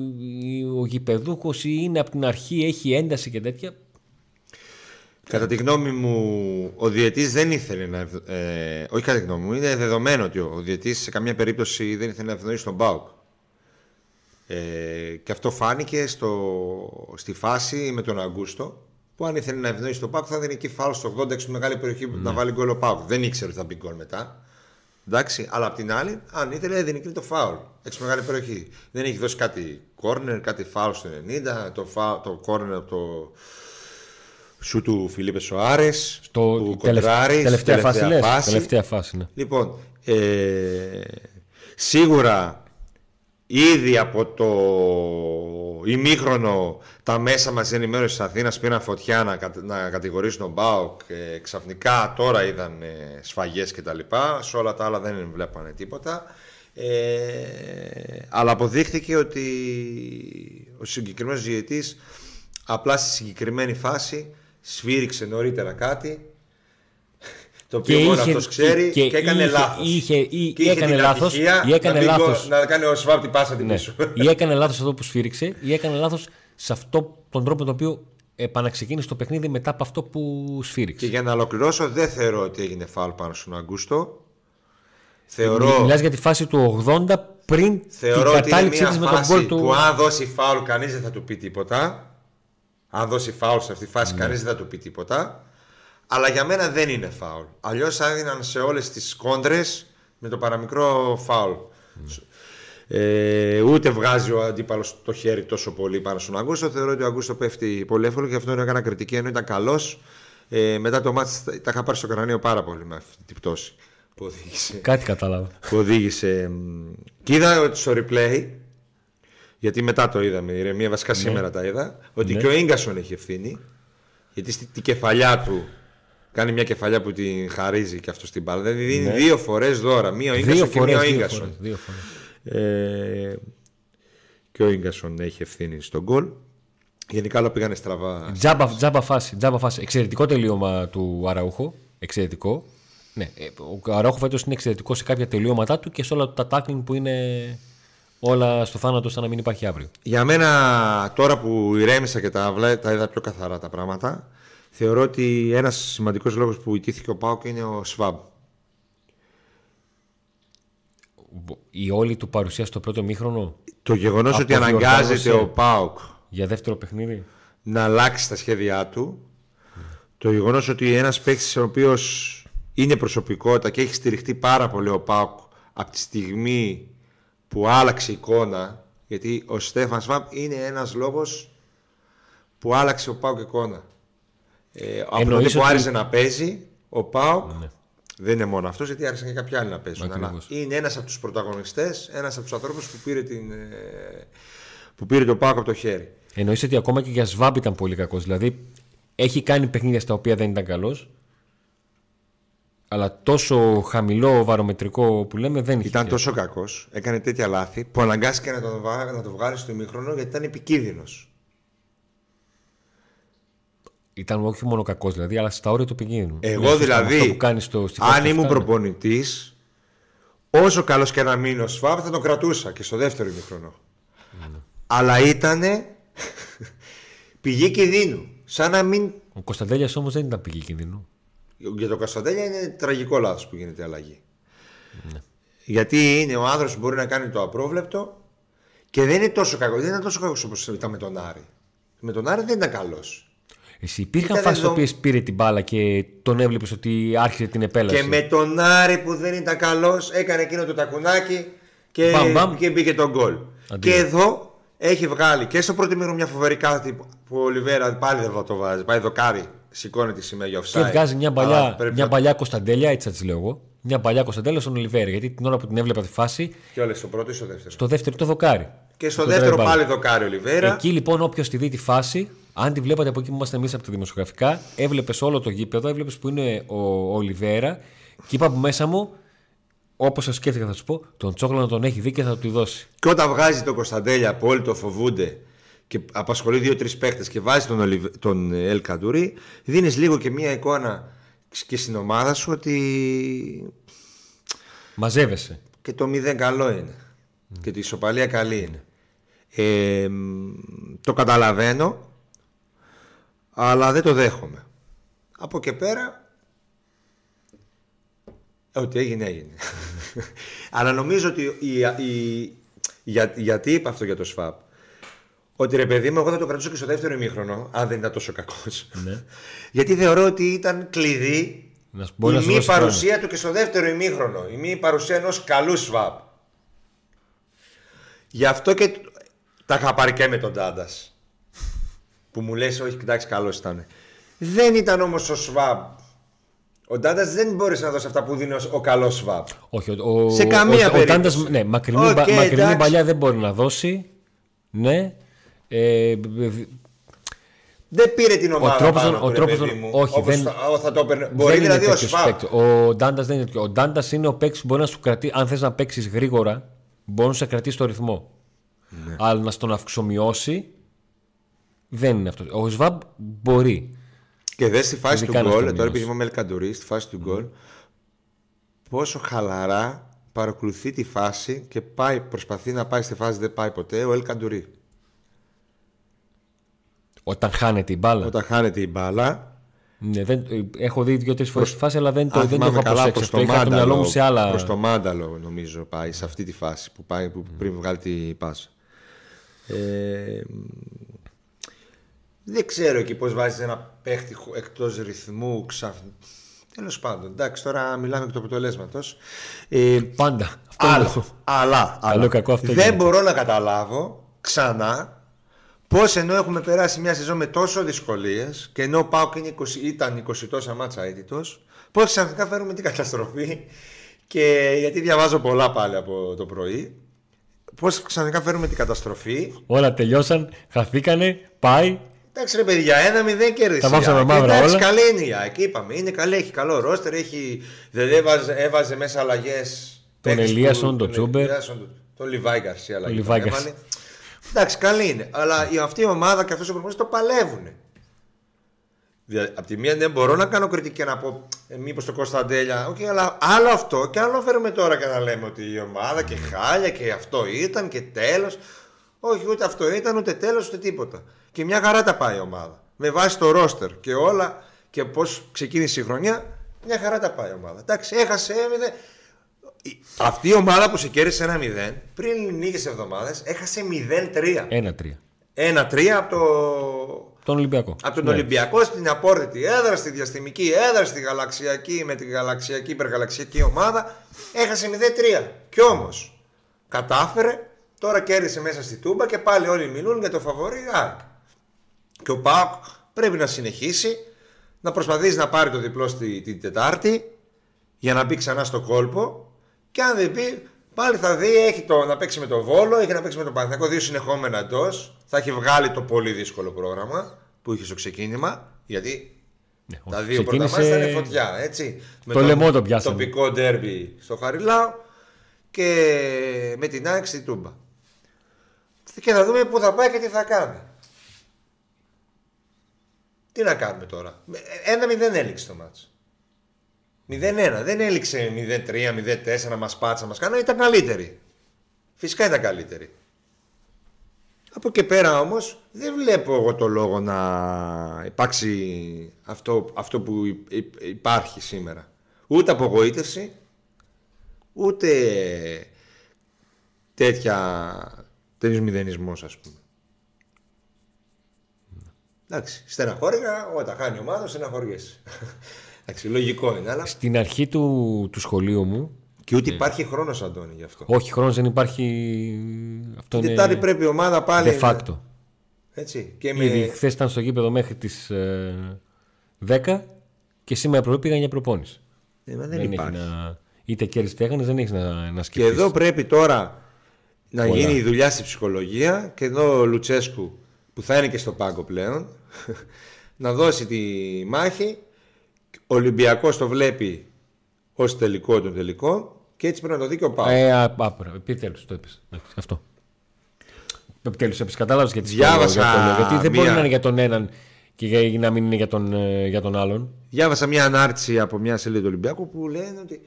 ο γηπεδούχος ή είναι από την αρχή, έχει ένταση και τέτοια. Κατά τη γνώμη μου, ο διαιτής δεν ήθελε να. Ε, όχι κατά τη γνώμη μου, είναι δεδομένο ότι ο διαιτής σε καμία περίπτωση δεν ήθελε να ευνοήσει τον Μπάουκ. Ε, και αυτό φάνηκε στο, στη φάση με τον Αγκούστο που αν ήθελε να ευνοήσει τον Πάουκ θα δίνει εκεί φάουλ στο 86 στη μεγάλη περιοχή ναι. να βάλει γκολ ο Πάουκ. Δεν ήξερε ότι θα μπει γκολ μετά. Εντάξει, αλλά απ' την άλλη, αν ήθελε, έδινε και το φάουλ. Έξω μεγάλη περιοχή. Δεν έχει δώσει κάτι κόρνερ, κάτι φάουλ στο 90, το, φάουλ, το κόρνερ από το σου του Φιλίπε Σοάρες. Στο του τελευταία, τελευταία, φάση. φάση. Τελευταία φάση ναι. Λοιπόν, ε, σίγουρα Ήδη από το ημίχρονο τα μέσα μας ενημέρωσης της Αθήνας πήραν φωτιά να, να κατηγορήσουν τον ΠΑΟΚ και ξαφνικά τώρα είδαν ε, σφαγές και τα λοιπά. Σε όλα τα άλλα δεν βλέπανε τίποτα. Ε, αλλά αποδείχθηκε ότι ο συγκεκριμένος διαιτής απλά στη συγκεκριμένη φάση σφύριξε νωρίτερα κάτι το οποίο μόνο αυτός ξέρει και, και έκανε λάθος. Είχε, ή, και έκανε λάθος. Ή έκανε να, λάθος, να κάνει ο Σβάπ την πάσα την ναι. πίσω. Ή έκανε λάθος εδώ που σφύριξε, ή έκανε λάθος σε αυτό τον τρόπο τον οποίο επαναξεκίνησε το παιχνίδι μετά από αυτό που σφύριξε. Και για να ολοκληρώσω, δεν θεωρώ ότι έγινε φάουλ πάνω στον Αγκούστο. Θεωρώ... Μιλάς για τη φάση του 80 πριν θεωρώ την κατάληψή της με τον γκολ του. Που αν δώσει φάουλ, κανείς δεν θα του πει τίποτα. Αν δώσει φάουλ σε αυτή τη φάση, ναι. κανείς δεν θα του πει τίποτα. Αλλά για μένα δεν είναι φάουλ. Αλλιώς έδιναν σε όλες τις κόντρες με το παραμικρό φάουλ. Ε, ούτε βγάζει ο αντίπαλος το χέρι τόσο πολύ πάνω στον Αγκούστο. Θεωρώ ότι ο Αγκούστο πέφτει πολύ εύκολο και αυτό είναι έκανα κριτική ενώ ήταν καλός. Ε, μετά το μάτι τα είχα πάρει στο κρανίο πάρα πολύ με αυτή την πτώση που οδήγησε. Κάτι κατάλαβα. Που οδήγησε. Και είδα ότι στο replay, γιατί μετά το είδαμε, ηρεμία βασικά ναι. σήμερα τα είδα, ότι ναι. και ο γκασον έχει ευθύνη. Γιατί στην κεφαλιά του Κάνει μια κεφαλιά που την χαρίζει και αυτό στην μπάλα. Δηλαδή δίνει ναι. δύο φορές δώρα. Μία ο γκασον και μία ο γκασον. Ε, και ο γκασον έχει ευθύνη στον γκολ. Γενικά όλα πήγανε στραβά. Τζάμπα, τζάμπα, φάση, τζάμπα φάση. Εξαιρετικό τελείωμα του Αραούχο. Εξαιρετικό. Ναι, ε, ο Αραούχο φέτος είναι εξαιρετικό σε κάποια τελειώματά του και σε όλα τα τάκλινγκ που είναι όλα στο θάνατο σαν να μην υπάρχει αύριο. Για μένα τώρα που ηρέμησα και τα, τα είδα πιο καθαρά τα πράγματα Θεωρώ ότι ένας σημαντικός λόγος που ιτήθηκε ο Πάοκ είναι ο Σβάμπ. Η όλη του παρουσία στο πρώτο μήχρονο. Το γεγονός ότι αναγκάζεται ο Πάοκ. Για δεύτερο παιχνίδι. Να αλλάξει τα σχέδιά του. Το γεγονός ότι ένας παίκτης ο οποίος είναι προσωπικότητα και έχει στηριχτεί πάρα πολύ ο Πάοκ από τη στιγμή που άλλαξε η εικόνα. Γιατί ο Στέφαν Σβάμπ είναι ένας λόγος που άλλαξε ο Πάοκ εικόνα. Ε, από τότε που άρχισε να παίζει, ο Πάοκ ναι. δεν είναι μόνο αυτός, γιατί άρχισαν και κάποιοι άλλοι να παίζουν. Αλλά είναι ένας από τους πρωταγωνιστές, ένας από τους ανθρώπους που πήρε, την, ε, που πήρε το Πάοκ από το χέρι. Εννοείς ότι ακόμα και για Σβάμπ ήταν πολύ κακός. Δηλαδή έχει κάνει παιχνίδια στα οποία δεν ήταν καλός. Αλλά τόσο χαμηλό βαρομετρικό που λέμε δεν ήταν τόσο κακός. Έκανε τέτοια λάθη που αναγκάστηκε να το, να το βγάλει στο ημίχρονο γιατί ήταν επικίνδυνος. Ήταν όχι μόνο κακός δηλαδή, αλλά στα όρια του επικίνδυνου. Εγώ δηλαδή, στο, αν ήμουν προπονητής, όσο καλός και να μείνει ο Σφάμπ, θα τον κρατούσα και στο δεύτερο ημιχρονό. Mm. Αλλά ήταν πηγή κινδύνου. Σαν να μην. Ο Κωνσταντέλιας όμως δεν ήταν πηγή κινδύνου. Για τον Κωνσταντέλια είναι τραγικό λάθος που γίνεται αλλαγή. Ναι. Γιατί είναι ο άνθρωπο που μπορεί να κάνει το απρόβλεπτο και δεν είναι τόσο κακό. Δεν ήταν τόσο κακός όπως ήταν με τον Άρη. Με τον Άρη δεν ήταν καλός. Εσύ υπήρχαν φάσεις εδώ... οποίες πήρε την μπάλα και τον έβλεπες ότι άρχισε την επέλαση. Και με τον Άρη που δεν ήταν καλός, έκανε εκείνο το τακουνάκι και, μπαμ, μπαμ. και μπήκε τον γκολ. Και εδώ έχει βγάλει και στο πρώτο μήρο μια φοβερή κάθετη που ο Ολιβέρα πάλι δεν το βάζει. Πάει δοκάρι, σηκώνει τη σημαία για offside. Και βγάζει μια παλιά, μια παλιά Κωνσταντέλια, έτσι θα της λέω εγώ. Μια παλιά Κωνσταντέλια στον Ολιβέρα. Γιατί την ώρα που την έβλεπα τη φάση. Και όλες στο πρώτο ή στο δεύτερο; Στο δεύτερο το δοκάρι. Και στο δεύτερο πάλι δοκάρι ο Ολιβέρα. Εκεί λοιπόν όποιος τη δει τη φάση, αν τη βλέπατε από εκεί που είμαστε εμείς από τα δημοσιογραφικά, έβλεπες όλο το γήπεδο, έβλεπες που είναι ο, ο Ολιβέρα και είπα από μέσα μου, όπως σας σκέφτηκα θα σου πω, τον Τσόκλα να τον έχει δει και θα του δώσει. Και όταν βγάζει τον Κωνσταντέλια που όλοι το φοβούνται και απασχολεί δύο-τρεις παίχτες και βάζει τον, Ολιβ... τον Ελ Καντουρί, δίνεις λίγο και μία εικόνα και στην ομάδα σου ότι. Μαζεύεσαι. Και το μηδέν καλό είναι. Και τη ισοπαλία καλή είναι. Ε, το καταλαβαίνω, αλλά δεν το δέχομαι. Από και πέρα, ό,τι έγινε έγινε. αλλά νομίζω ότι η, η, για, γιατί είπα αυτό για το ΣΦΑΠ. Ότι ρε παιδί μου, εγώ θα το κρατήσω και στο δεύτερο ημίχρονο, αν δεν ήταν τόσο κακός. Ναι. Γιατί θεωρώ ότι ήταν κλειδί η μη παρουσία του και στο δεύτερο ημίχρονο. Η μη παρουσία ενός καλού ΣΒΑΠ. Γι' αυτό και τα είχα πάρει και με τον Τάντας. Που μου λες, Όχι, κοιτάξτε, καλός ήταν. Δεν ήταν όμως ο ΣΒΑΠ ο Ντάντα δεν μπόρεσε να δώσει αυτά που δίνει ο καλός Σβάπ. Όχι, ο, σε καμία ο, περίπτωση. Ο, ναι, μακρινή, okay, μακρινή παλιά δεν μπορεί να δώσει. Ναι. Ε, δεν πήρε την ομάδα ο τρόπος, πάνω ο του, τρόπος, μου, όχι, δεν, θα, θα το παίρνει. Μπορεί δηλαδή ο Σβάπ. Ο Ντάντας δεν είναι τέτοιο. Ο Ντάντας είναι ο παίκτης που μπορεί να σου κρατήσει, αν θες να παίξεις γρήγορα, μπορεί να σε κρατήσει το ρυθμό. Ναι. Αλλά να στον αυξομοιώσει δεν είναι αυτό. Ο Σβάμπ μπορεί. Και δε στη φάση του γκολ, τώρα επειδή είμαι Μελκαντουρί, στη φάση του γκολ, πόσο χαλαρά παρακολουθεί τη φάση και πάει, προσπαθεί να πάει στη φάση, δεν πάει ποτέ, ο Ελκαντουρί. Όταν χάνεται η μπάλα. Όταν χάνεται η μπάλα. Ναι, δεν, έχω δει δύο-τρεις φορές τη φάση, αλλά δεν το, δεν το έχω προσέξει. Προς το, μάνταλο, το μυαλό μου σε άλλα. Προς το μάνταλο, νομίζω, πάει σε αυτή τη φάση που, πάει, που πριν βγάλει τη πάσα. Ε, δεν ξέρω εκεί πώς βάζεις ένα παίχτη εκτός ρυθμού ξαφνικά. Τέλος πάντων, εντάξει, τώρα μιλάμε εκ του αποτελέσματος. Ε, Πάντα. Αυτό άλλο, αλλά, αλλά κακό αυτό δεν μπορώ να καταλάβω ξανά πώς ενώ έχουμε περάσει μια σεζόν με τόσο δυσκολίες και ενώ ο Πάουκ ήταν 20 τόσα μάτσα έτητο, πώς ξαφνικά φέρουμε την καταστροφή. Και γιατί διαβάζω πολλά πάλι από το πρωί. Πώς ξαφνικά φέρουμε την καταστροφή. Όλα τελειώσαν, χαθήκανε, πάει, Εντάξει ρε παιδιά, ένα μηδέν κέρδισε. Τα βάσαμε μαύρα Εντάξει, καλή είναι η ΑΕΚ. Είπαμε, είναι καλή, έχει καλό ρόστερ. Έχει... Δεν έβαζε, έβαζε μέσα αλλαγές. Τον Ελίασον, τον Τσούμπερ. Τον Λιβάη Γκαρσία αλλαγή. Εντάξει, καλή είναι. Αλλά αυτή η ομάδα και αυτός ο προπονητής το παλεύουν. Δηλαδή, απ' τη μία δεν μπορώ να κάνω κριτική και να πω ε, μήπως το Κωνσταντέλια. Okay, αλλά άλλο αυτό και άλλο φέρουμε τώρα και να λέμε ότι η ομάδα και χάλια και αυτό ήταν και τέλος. Όχι, ούτε αυτό ήταν, ούτε τέλος, ούτε τίποτα. Και μια χαρά τα πάει η ομάδα. Με βάση το ρόστερ και όλα και πώς ξεκίνησε η χρονιά, μια χαρά τα πάει η ομάδα. Εντάξει, έχασε, έμεινε. Αυτή η ομάδα που σε κέρδισε ένα 0 πριν λίγες εβδομάδες έχασε 0-3. 1-3. 1-3 από το... τον Ολυμπιακό. Από τον ναι. Ολυμπιακό στην απόρριτη έδρα, στη διαστημική έδρα, στη γαλαξιακή με τη γαλαξιακή υπεργαλαξιακή ομάδα. Έχασε 0-3. Κι όμως κατάφερε Τώρα κέρδισε μέσα στη Τούμπα και πάλι όλοι μιλούν για το φαβορή Και ο Πάοκ πρέπει να συνεχίσει να προσπαθήσει να πάρει το διπλό στη, την Τετάρτη για να μπει ξανά στο κόλπο και αν δεν μπει πάλι θα δει έχει το, να παίξει με το Βόλο, έχει να παίξει με το Παναθηναϊκό δύο συνεχόμενα εντός. Θα έχει βγάλει το πολύ δύσκολο πρόγραμμα που είχε στο ξεκίνημα γιατί ναι, τα δύο ξεκίνησε... πρώτα ήταν φωτιά έτσι. Το με λαιμό το πιάσαμε. Τοπικό ντέρμπι στο Χαριλάου και με την ΑΕΚ στη Τούμπα και θα δούμε πού θα πάει και τι θα κάνει. Τι να κάνουμε τώρα. Ένα μηδέν έληξε το μάτς. 0-1. Δεν έληξε 0-3, 0-4 να μας πάτσα, μας κάνει. Ήταν καλύτερη. Φυσικά ήταν καλύτερη. Από και πέρα όμως δεν βλέπω εγώ το λόγο να υπάρξει αυτό, αυτό που υπάρχει σήμερα. Ούτε απογοήτευση, ούτε τέτοια τέτοιος μηδενισμός, ας πούμε. Εντάξει, στεναχώρηκα, όταν χάνει η ομάδα, στεναχωριέσαι. Εντάξει, λογικό είναι, αλλά. Στην αρχή του, του σχολείου μου. Και ούτε υπάρχει χρόνος, Αντώνη, γι' αυτό. Όχι, χρόνος δεν υπάρχει. Αυτό Την Τετάρτη πρέπει η ομάδα πάλι. De facto. Έτσι. Και με... Ήδη χθες ήταν στο γήπεδο μέχρι τις ε, 10 και σήμερα πρωί πήγαν για προπόνηση. Ε, δεν, δεν υπάρχει. Να... Είτε κέρδισε είτε δεν έχεις να, να σκεφτεί. Και εδώ πρέπει τώρα να Πολλά. γίνει η δουλειά στη ψυχολογία και εδώ ο Λουτσέσκου που θα είναι και στο πάγκο πλέον να δώσει τη μάχη. Ο Ολυμπιακός το βλέπει ως τελικό των τελικών και έτσι πρέπει να το δει και ο Πάο. Ε, επιτέλους το είπες. Αυτό. Επιτέλους, έπεισε κατάλαβες γιατί Διάβασα. γιατί δεν μπορεί να είναι για τον έναν και να μην είναι για τον, ε, για τον άλλον. Διάβασα μια ανάρτηση από μια σελίδα του Ολυμπιακού που λένε ότι.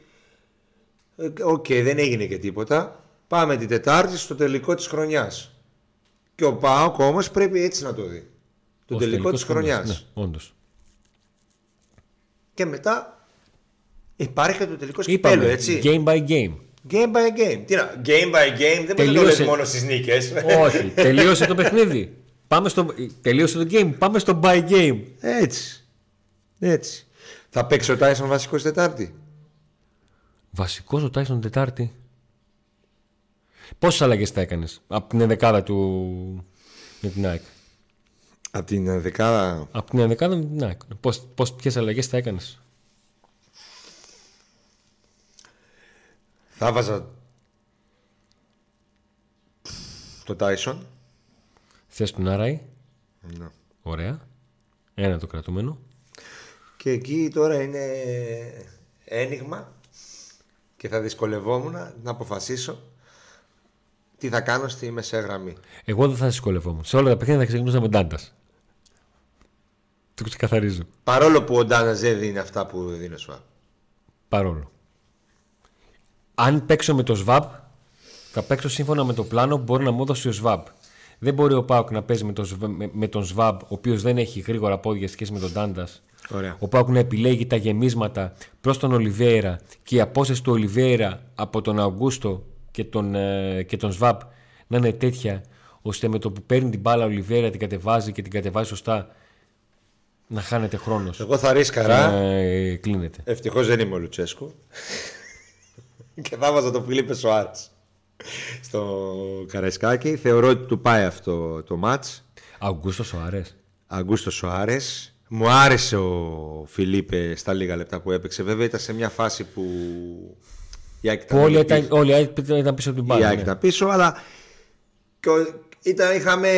Ε, OK, okay, δεν έγινε και τίποτα. Πάμε την Τετάρτη στο τελικό της χρονιάς. Και ο ΠΑΟΚ όμως πρέπει έτσι να το δει. Το τελικό της χρονιάς. Ναι, όντως. Και μετά υπάρχει και το τελικός κυπέλλου, έτσι. Game by game. Game by game. Τι να, game by game δεν μπορείς να το λες μόνο στις νίκες. Όχι, τελείωσε το παιχνίδι. Πάμε στο... Τελείωσε το game. Πάμε στο by game. Έτσι. Έτσι. Θα παίξει ο Τάισον βασικός Τετάρτη. Βασικός ο Τάισον Τετάρτη. Πόσες αλλαγές θα έκανες από την ενδεκάδα του με την ΑΕΚ; Από την ενδεκάδα. Από την ενδεκάδα με την ΑΕΚ. Ποιες αλλαγές θα έκανες; Θα βάζα το Τάισον. Θες του Νάραη. Ναι. Ωραία. Ένα το κρατούμενο. Και εκεί τώρα είναι ένιγμα και θα δυσκολευόμουν να αποφασίσω τι θα κάνω στη μεσαία γραμμή. Εγώ δεν θα δυσκολευόμουν. Σε όλα τα παιχνίδια θα ξεκινούσα με Ντάντας. Το ξεκαθαρίζω. Παρόλο που ο Ντάντα δεν δίνει αυτά που δίνει ο Σβάμπ. Παρόλο. Αν παίξω με το ΣΒΑΠ, θα παίξω σύμφωνα με το πλάνο που μπορεί να μου έδωσε ο ΣΒΑΠ. Δεν μπορεί ο Πάουκ να παίζει με, το, με, με τον ΣΒΑΠ, ο οποίος δεν έχει γρήγορα πόδια σχέση με τον Τάντα. Ο Πάουκ να επιλέγει τα γεμίσματα προς τον Ολιβέρα και η απόσταση του Ολιβέρα από τον Αγκούστο και τον, ε, και τον ΣΒΑΠ να είναι τέτοια ώστε με το που παίρνει την μπάλα ο Ολιβέρα την κατεβάζει και την κατεβάζει σωστά να χάνεται χρόνος. Εγώ θα ρίσκαρα. Να ε, κλείνεται. Ευτυχώς δεν είμαι ο Λουτσέσκο. και θα βάζα το Φιλίπε Σοάρες στο Καραϊσκάκι. Θεωρώ ότι του πάει αυτό το μάτς. Αγκούστο Σοάρες. Αγκούστο Σοάρες. Μου άρεσε ο Φιλίπε στα λίγα λεπτά που έπαιξε. Βέβαια ήταν σε μια φάση που. Η όλοι, ήταν, όλοι ήταν πίσω από την μπάλα. Η ναι. ήταν πίσω, αλλά ήταν, είχαμε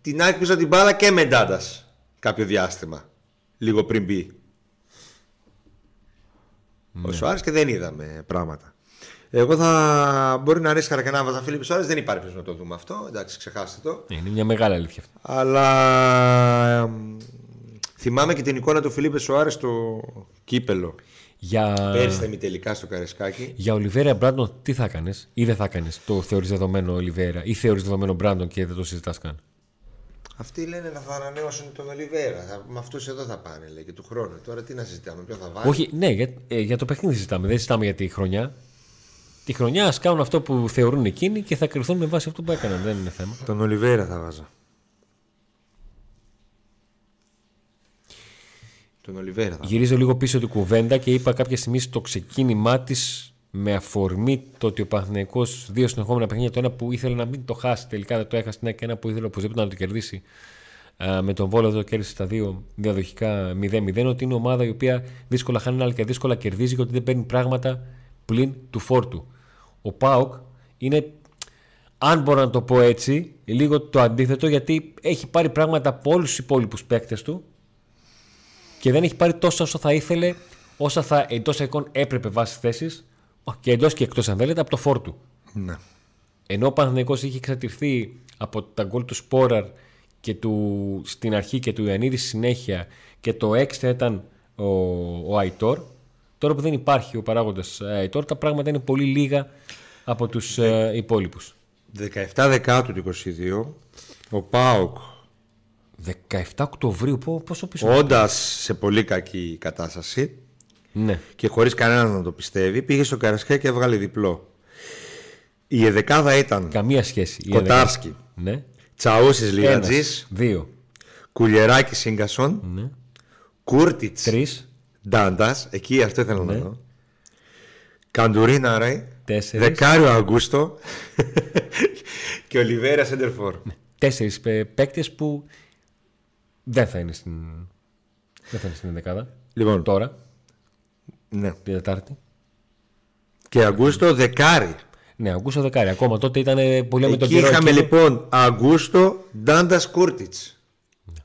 την Άκη πίσω από την μπάλα και με Ντάντας κάποιο διάστημα. Λίγο πριν μπει. Ναι. Ο Σοάρε και δεν είδαμε πράγματα. Εγώ θα μπορεί να αρέσει και να βάζα Φίλιππ Σοάρε. Δεν υπάρχει περίπτωση να το δούμε αυτό. Εντάξει, ξεχάστε το. Είναι μια μεγάλη αλήθεια αυτή. Αλλά θυμάμαι και την εικόνα του Φίλιππ Σοάρε στο κύπελο. Για... Πέρυσι τα τελικά στο Καρεσκάκι. Για Ολιβέρα Μπράντον, τι θα έκανε ή δεν θα έκανε το θεωρείς δεδομένο Ολιβέρα ή θεωρείς δεδομένο Μπράντον και δεν το συζητάς καν; Αυτοί λένε να θα ανανεώσουν τον Ολιβέρα. Με αυτούς εδώ θα πάνε, λέει, και του χρόνου. Τώρα τι να συζητάμε, ποιο θα βάλει; Όχι, ναι, για, ε, για το παιχνίδι συζητάμε. Δεν συζητάμε για τη χρονιά. Τη χρονιά ας κάνουν αυτό που θεωρούν εκείνοι και θα κρυφθούν με βάση αυτό που έκαναν. Δεν είναι θέμα. Τον Ολιβέρα θα βάζα. Τον Ολιβέρα θα Γυρίζω λίγο πίσω την κουβέντα και είπα κάποια στιγμή στο ξεκίνημά της με αφορμή το ότι ο Παναθυναϊκό δύο συνεχόμενα παιχνίδια, το ένα που ήθελε να μην το χάσει τελικά δεν το έχασε, και ένα που ήθελε οπωσδήποτε να το κερδίσει. με τον Βόλο εδώ κέρδισε τα δύο διαδοχικά 0-0. Ότι είναι ομάδα η οποία δύσκολα χάνει, αλλά και δύσκολα κερδίζει και ότι δεν παίρνει πράγματα πλην του φόρτου. Ο Πάοκ είναι, αν μπορώ να το πω έτσι, λίγο το αντίθετο γιατί έχει πάρει πράγματα από όλους τους υπόλοιπους παίκτες του και δεν έχει πάρει τόσο όσο θα ήθελε, όσα θα εντός εικόν έπρεπε βάσει θέσης και εντός και εκτός αν θέλετε από το φόρτου. Ναι. Ενώ ο Παναθυνικό είχε εξαρτηθεί από τα γκολ του Σπόραρ και του, στην αρχή και του Ιωαννίδη συνέχεια και το έξτρα ήταν ο, ο Αϊτόρ. Τώρα που δεν υπάρχει ο παράγοντας Αϊτόρ, τα πράγματα είναι πολύ λίγα από τους ε, υπόλοιπους. 17 Δεκάτου του 22, ο Πάοκ. 17 Οκτωβρίου, πόσο πίσω. Όντας σε πολύ κακή κατάσταση, ναι. και χωρίς κανέναν να το πιστεύει, πήγε στο Καρασκέ και έβγαλε διπλό. Η εδεκάδα ήταν. Καμία σχέση. Κοτάρσκι. Ναι. Τσαούσης Λίρατζη. Δύο. Κουλιεράκη Σίγκασον. Ναι. Κούρτιτς. Τρεις. Ντάντας. Εκεί αυτό ήθελα ναι. να δω. Καντουρίνα ρε. Δεκάριο Αγκούστο. και Ολιβέρα Σέντερφορ. Τέσσερις παίκτες που δεν θα είναι στην. Δεν θα είναι στην δεκάδα. Λοιπόν. Τώρα. Ναι. Την Τετάρτη. Και Αγκούστο δεκάρι. Ναι, Αγκούστο δεκάρι. Ακόμα τότε ήταν πολύ με τον καιρό. Είχαμε λοιπόν Αγκούστο Ντάντας Κούρτιτς. Ναι.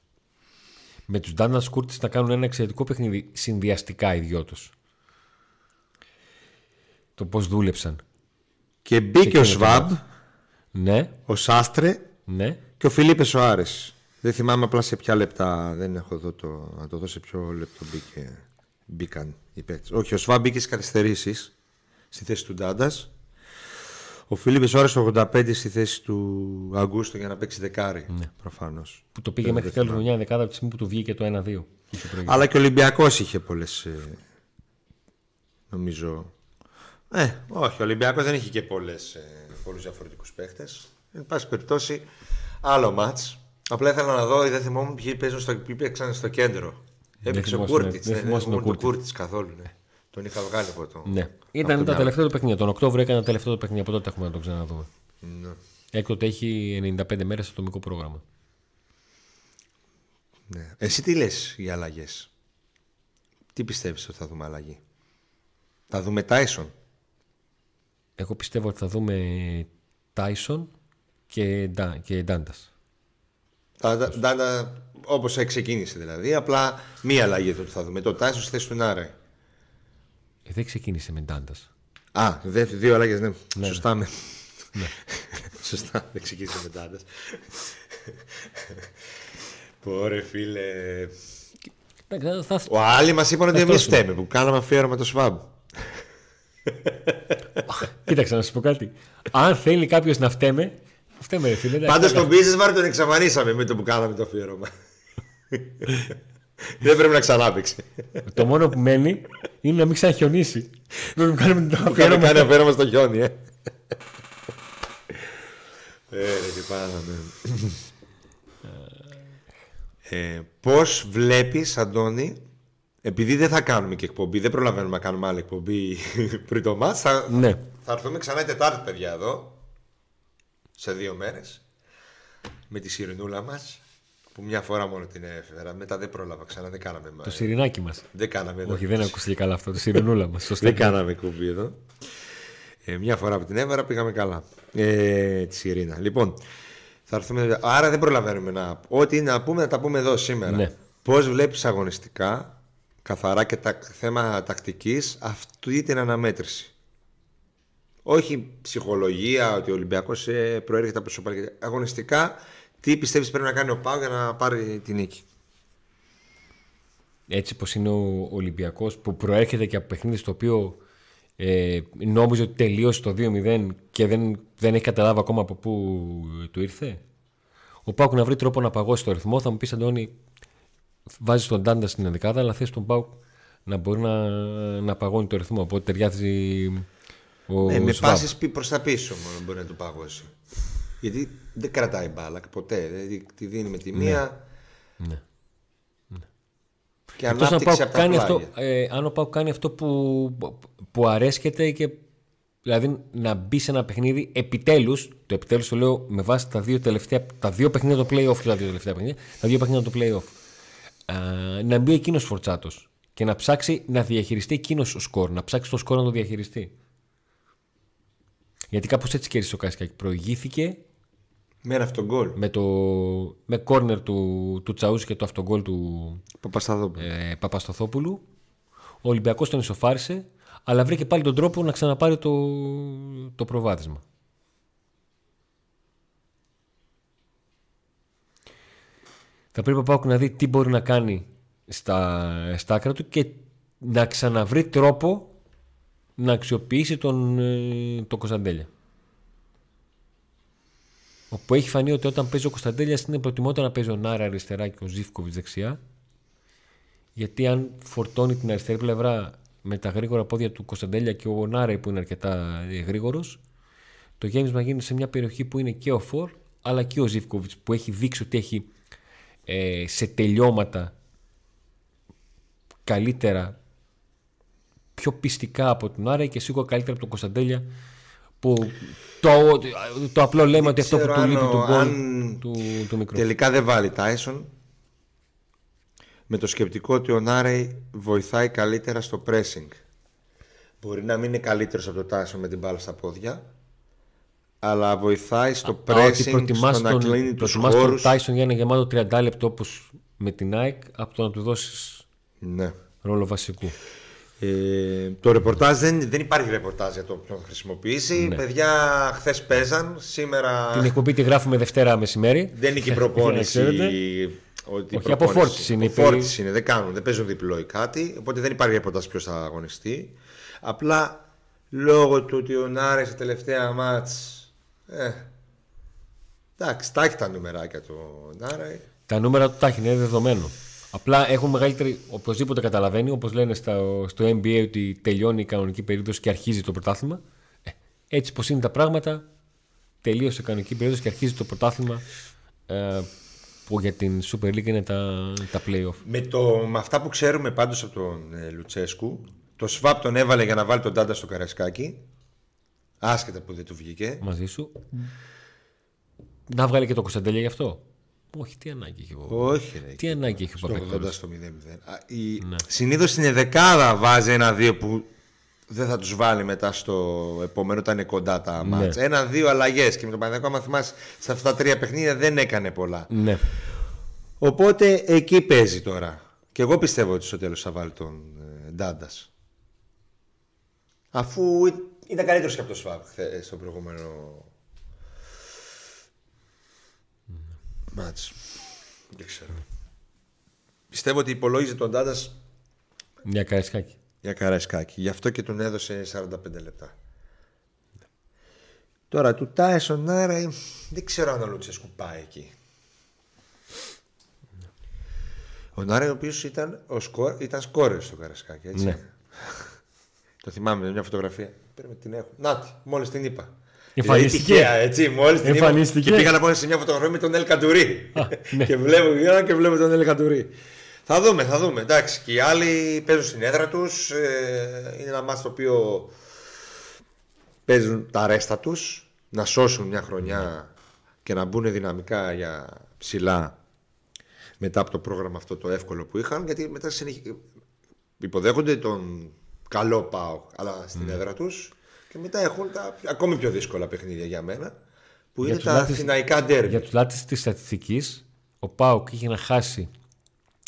Με τους Ντάντας Κούρτιτς να κάνουν ένα εξαιρετικό παιχνίδι συνδυαστικά οι δυο τους. Το πώς δούλεψαν. Και μπήκε ο Σβάμπ. Ναι. Ο Σάστρε. Ναι. Και ο Φιλίπε Σοάρες. Δεν θυμάμαι απλά σε ποια λεπτά. Δεν έχω εδώ το. Να το δω σε ποιο λεπτό μπήκε. Μπήκαν οι παίκτες. Όχι, ο Σβάμπ μπήκε στις καθυστερήσεις στη θέση του Ντάντας. Ο Φίλιππ Σόρε το 85 στη θέση του Αγκούστο για να παίξει δεκάρι. Ναι. Προφανώς. Που το πήγε μέχρι τέλο μια δεκάδα από τη στιγμή που του βγήκε το 1-2. Αλλά και ο Ολυμπιακός είχε πολλές. Ε, νομίζω. Ε, όχι, ο Ολυμπιακός δεν είχε και πολλές ε, πολλούς διαφορετικούς παίχτε. Εν πάση περιπτώσει, άλλο ματ. Απλά ήθελα να δω, δεν θυμόμουν ποιοι παίζουν στο, παίξαν στο κέντρο. Έπαιξε ο Κούρτιτς. Δεν θυμόμουν τον Κούρτιτς καθόλου. Ναι. Τον είχα βγάλει από το. Ναι. Ήταν τα τελευταία του παιχνίδια. Τον Οκτώβριο έκανε τα τελευταία του παιχνίδια. Από τότε έχουμε να το ξαναδούμε. Ναι. Έκτοτε έχει 95 μέρες ατομικό πρόγραμμα. Ναι. Εσύ τι λες για αλλαγές; Τι πιστεύεις ότι θα δούμε αλλαγή; Θα δούμε Τάισον. Εγώ πιστεύω ότι θα δούμε Τάισον και, και Ντάντας. Ντάντα όπως ξεκίνησε δηλαδή. Απλά μία αλλαγή θα δούμε. Το Τάισον στη θέση του Νάρε. Ε, δεν ξεκίνησε με Ντάντας. Α, δύο αλλαγές, ναι. ναι. Σωστά. Με... Ναι. Σωστά, δεν ξεκίνησε με Ντάντας. Πόρε φίλε. Ο άλλοι μας είπαν ότι εμείς φταίμε που κάναμε αφιέρωμα το ΣΒΑΜ. Κοίταξε να σου πω κάτι. Αν θέλει κάποιος να φταίμε, φταίμε ρε φίλε. Πάντως τον Business τον εξαφανίσαμε με το που κάναμε το αφιέρωμα. Δεν πρέπει να ξανάπαιξε. Το μόνο που μένει είναι να μην ξαναχιονίσει. Πρέπει να κάνουμε το αφιέρωμα. Κάνει αφιέρωμα στο χιόνι, ε. Ε, τι πάθαμε. Ε, πώς βλέπεις, Αντώνη, επειδή δεν θα κάνουμε και εκπομπή, δεν προλαβαίνουμε να κάνουμε άλλη εκπομπή πριν το μάτς, θα, ναι. θα έρθουμε ξανά η Τετάρτη, παιδιά, εδώ, σε δύο μέρες, με τη σιρηνούλα μας. Που μια φορά μόνο την έφερα. Μετά δεν πρόλαβα ξανά, δεν κάναμε. Το σιρινάκι μας. Δεν κάναμε εδώ. Όχι, δεν ακούστηκε καλά αυτό. Το σιρινούλα μας. δεν κάναμε κουμπί εδώ. Ε, μια φορά που την έφερα πήγαμε καλά. Ε, τη Σιρήνα. Λοιπόν, θα έρθουμε. Άρα δεν προλαβαίνουμε να. Ό,τι είναι να πούμε, να τα πούμε εδώ σήμερα. Ναι. Πώς βλέπεις αγωνιστικά, καθαρά και τα θέμα τακτικής, αυτή την αναμέτρηση; Όχι ψυχολογία, ότι ο Ολυμπιακός ε, προέρχεται από σοπαλική. Αγωνιστικά, τι πιστεύεις πρέπει να κάνει ο Πάου για να πάρει την νίκη; Έτσι πως είναι ο Ολυμπιακός που προέρχεται και από παιχνίδι στο οποίο ε, νόμιζε ότι τελείωσε το 2-0 και δεν, δεν έχει καταλάβει ακόμα από πού του ήρθε. Ο Πάουκ να βρει τρόπο να παγώσει το ρυθμό θα μου πεις Αντώνη βάζεις τον Τάντα στην δεκάδα αλλά θες τον Πάουκ να μπορεί να, να παγώνει το ρυθμό οπότε ταιριάζει ο ναι, με πάσει προς τα πίσω μόνο μπορεί να του παγώσει. Γιατί δεν κρατάει μπάλα ποτέ. Δηλαδή τη δίνει με τη ναι. μία. Ναι. ναι. Και ανάπτυξη από τα κάνει αυτό, ε, Αν ο Πάου κάνει αυτό που, που αρέσκεται και Δηλαδή να μπει σε ένα παιχνίδι επιτέλους, το επιτέλους το λέω με βάση τα δύο, τελευταία, τα δύο παιχνίδια το playoff και τα δύο τελευταία παιχνίδια, τα δύο παιχνίδια το playoff. Α, να μπει εκείνος φορτσάτος και να ψάξει να διαχειριστεί εκείνος ο σκορ, να ψάξει το σκορ να το διαχειριστεί. Γιατί κάπως έτσι κέρδισε ο Κάσικακη. Προηγήθηκε με ένα αυτογκόλ. Με, το, με κόρνερ του, του Τσαούζη και το αυτογκόλ του ε, Παπασταθόπουλου. Ο Ολυμπιακός τον ισοφάρισε, αλλά βρήκε πάλι τον τρόπο να ξαναπάρει το, το προβάδισμα. Θα πρέπει ο Πάουκ να δει τι μπορεί να κάνει στα, στα άκρα του και να ξαναβρει τρόπο να αξιοποιήσει τον, ε, τον Κωνσταντέλια. Όπου έχει φανεί ότι όταν παίζει ο Κωνσταντέλια είναι προτιμότερο να παίζει ο Νάρα αριστερά και ο Ζήφκοβιτς δεξιά. Γιατί αν φορτώνει την αριστερή πλευρά με τα γρήγορα πόδια του Κωνσταντέλια και ο Νάρα που είναι αρκετά ε, γρήγορος, το γέμισμα γίνεται σε μια περιοχή που είναι και ο Φορ αλλά και ο Ζήφκοβιτς που έχει δείξει ότι έχει ε, σε τελειώματα καλύτερα πιο πιστικά από τον Άρα και σίγουρα καλύτερα από τον Κωνσταντέλια που το, το απλό λέμε ότι αυτό που του λείπει του γκολ του, του μικρού. Τελικά δεν βάλει Τάισον με το σκεπτικό ότι ο Νάρεϊ βοηθάει καλύτερα στο pressing. Μπορεί να μην είναι καλύτερος από το Τάισον με την μπάλα στα πόδια, αλλά βοηθάει στο pressing, στο να κλείνει τους χώρους. Το Τάισον για ένα γεμάτο 30 λεπτό όπως με την ΑΕΚ από το να του δώσεις ναι. ρόλο βασικού. Ε, το ρεπορτάζ δεν, δεν υπάρχει ρεπορτάζ για το ποιον θα χρησιμοποιήσει. Ναι. Παιδιά χθες παίζαν, σήμερα. Την εκπομπή τη γράφουμε Δευτέρα μεσημέρι. Δεν είχε προπόνηση. ότι Όχι, απоφόρτιση είναι. Απоφόρτιση είναι, δεν κάνουν, δεν παίζουν διπλό ή κάτι. Οπότε δεν υπάρχει ρεπορτάζ ποιος θα αγωνιστεί. Απλά λόγω του ότι ο Νάρε στα τελευταία μάτς. Ε, εντάξει, τα έχει τα νούμεράκια του Νάρε. Τα νούμερα του τα έχει, είναι δεδομένο. Απλά έχουν μεγαλύτερη. Οπωσδήποτε καταλαβαίνει, όπως λένε στο, στο NBA, ότι τελειώνει η κανονική περίοδος και αρχίζει το πρωτάθλημα. Ε, έτσι πως είναι τα πράγματα, τελείωσε η κανονική περίοδος και αρχίζει το πρωτάθλημα. Ε, που για την Super League είναι τα, τα playoff. Με, το, με αυτά που ξέρουμε πάντως από τον ε, Λουτσέσκου, το Σβάπ τον έβαλε για να βάλει τον Τάντα στο καρασκάκι. Άσχετα που δεν του βγήκε. Μαζί σου. Να βγάλει και το Κωνσταντέλια γι' αυτό. Όχι, τι ανάγκη έχει ο Όχι, ρε. Τι ανάγκη έχει ο Παπακτόρη. στο 0-0. Η... Ναι. Συνήθως στην δεκάδα βάζει ένα-δύο που δεν θα τους βάλει μετά στο επόμενο όταν είναι κοντά τα ναι. μάτια. Ένα-δύο αλλαγές και με τον Παναγιώτο, άμα θυμάσαι, σε αυτά τα τρία παιχνίδια δεν έκανε πολλά. Ναι. Οπότε εκεί παίζει τώρα. Και εγώ πιστεύω ότι στο τέλος θα βάλει τον ε, Ντάντας. Αφού ήταν καλύτερος και από το Σφаб στο προηγούμενο μάτς. Δεν ξέρω. Πιστεύω ότι υπολόγιζε τον Τάντας. Για καραϊσκάκι. Για καραϊσκάκι. Γι' αυτό και τον έδωσε 45 λεπτά. Τώρα του Τάισον Νάρα δεν ξέρω αν ο Λουτσέσκου πάει εκεί. Ο Νάρα ο οποίος ήταν, ο σκορ, ήταν σκόρερ στο Καρασκάκι, έτσι. Ναι. Το θυμάμαι μια φωτογραφία. Πρέπει την έχω. Νάτι, μόλις την είπα. Εμφανίστηκε. Τυχαία, έτσι, μόλις την Εμφανίστηκε. Και πήγα να πω σε μια φωτογραφία με τον Ελ Καντουρί. Ναι. και βλέπω και βλέπω τον Ελ Καντουρί. Θα δούμε, θα δούμε. Εντάξει, και οι άλλοι παίζουν στην έδρα τους. Ε, είναι ένα μάτι το οποίο παίζουν τα ρέστα τους να σώσουν μια χρονιά και να μπουν δυναμικά για ψηλά μετά από το πρόγραμμα αυτό το εύκολο που είχαν γιατί μετά συνεχ... υποδέχονται τον καλό πάω αλλά στην mm. έδρα τους και μετά έχουν τα ακόμη πιο δύσκολα παιχνίδια για μένα, που για είναι τα αθηναϊκά ντέρμπι. Για τους λάτε της στατιστικής, ο Πάουκ είχε να χάσει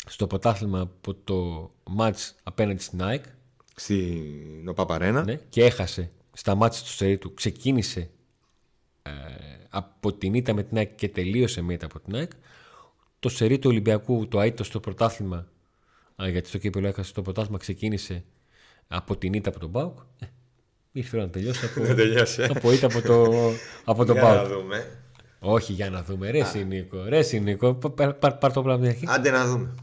στο πρωτάθλημα από το μάτς απέναντι στην ΑΕΚ. Στην Οπαπαρένα. Ναι, και έχασε στα μάτια του σερί του. Ξεκίνησε ε, από την ήττα με την ΑΕΚ και τελείωσε με από την ΑΕΚ. Το σερί του Ολυμπιακού, το ΑΕΤΟ στο πρωτάθλημα, γιατί στο κύπελο έχασε το πρωτάθλημα, ξεκίνησε από την ήττα από τον Πάουκ. Ε, Ήρθε να τελειώσει από, να τελειώσει. από, από το, από το για να δούμε. Όχι για να δούμε. Ρε Νίκο. Ρε Νίκο. Πάρ, πάρ, πάρ το πράγμα Άντε να δούμε.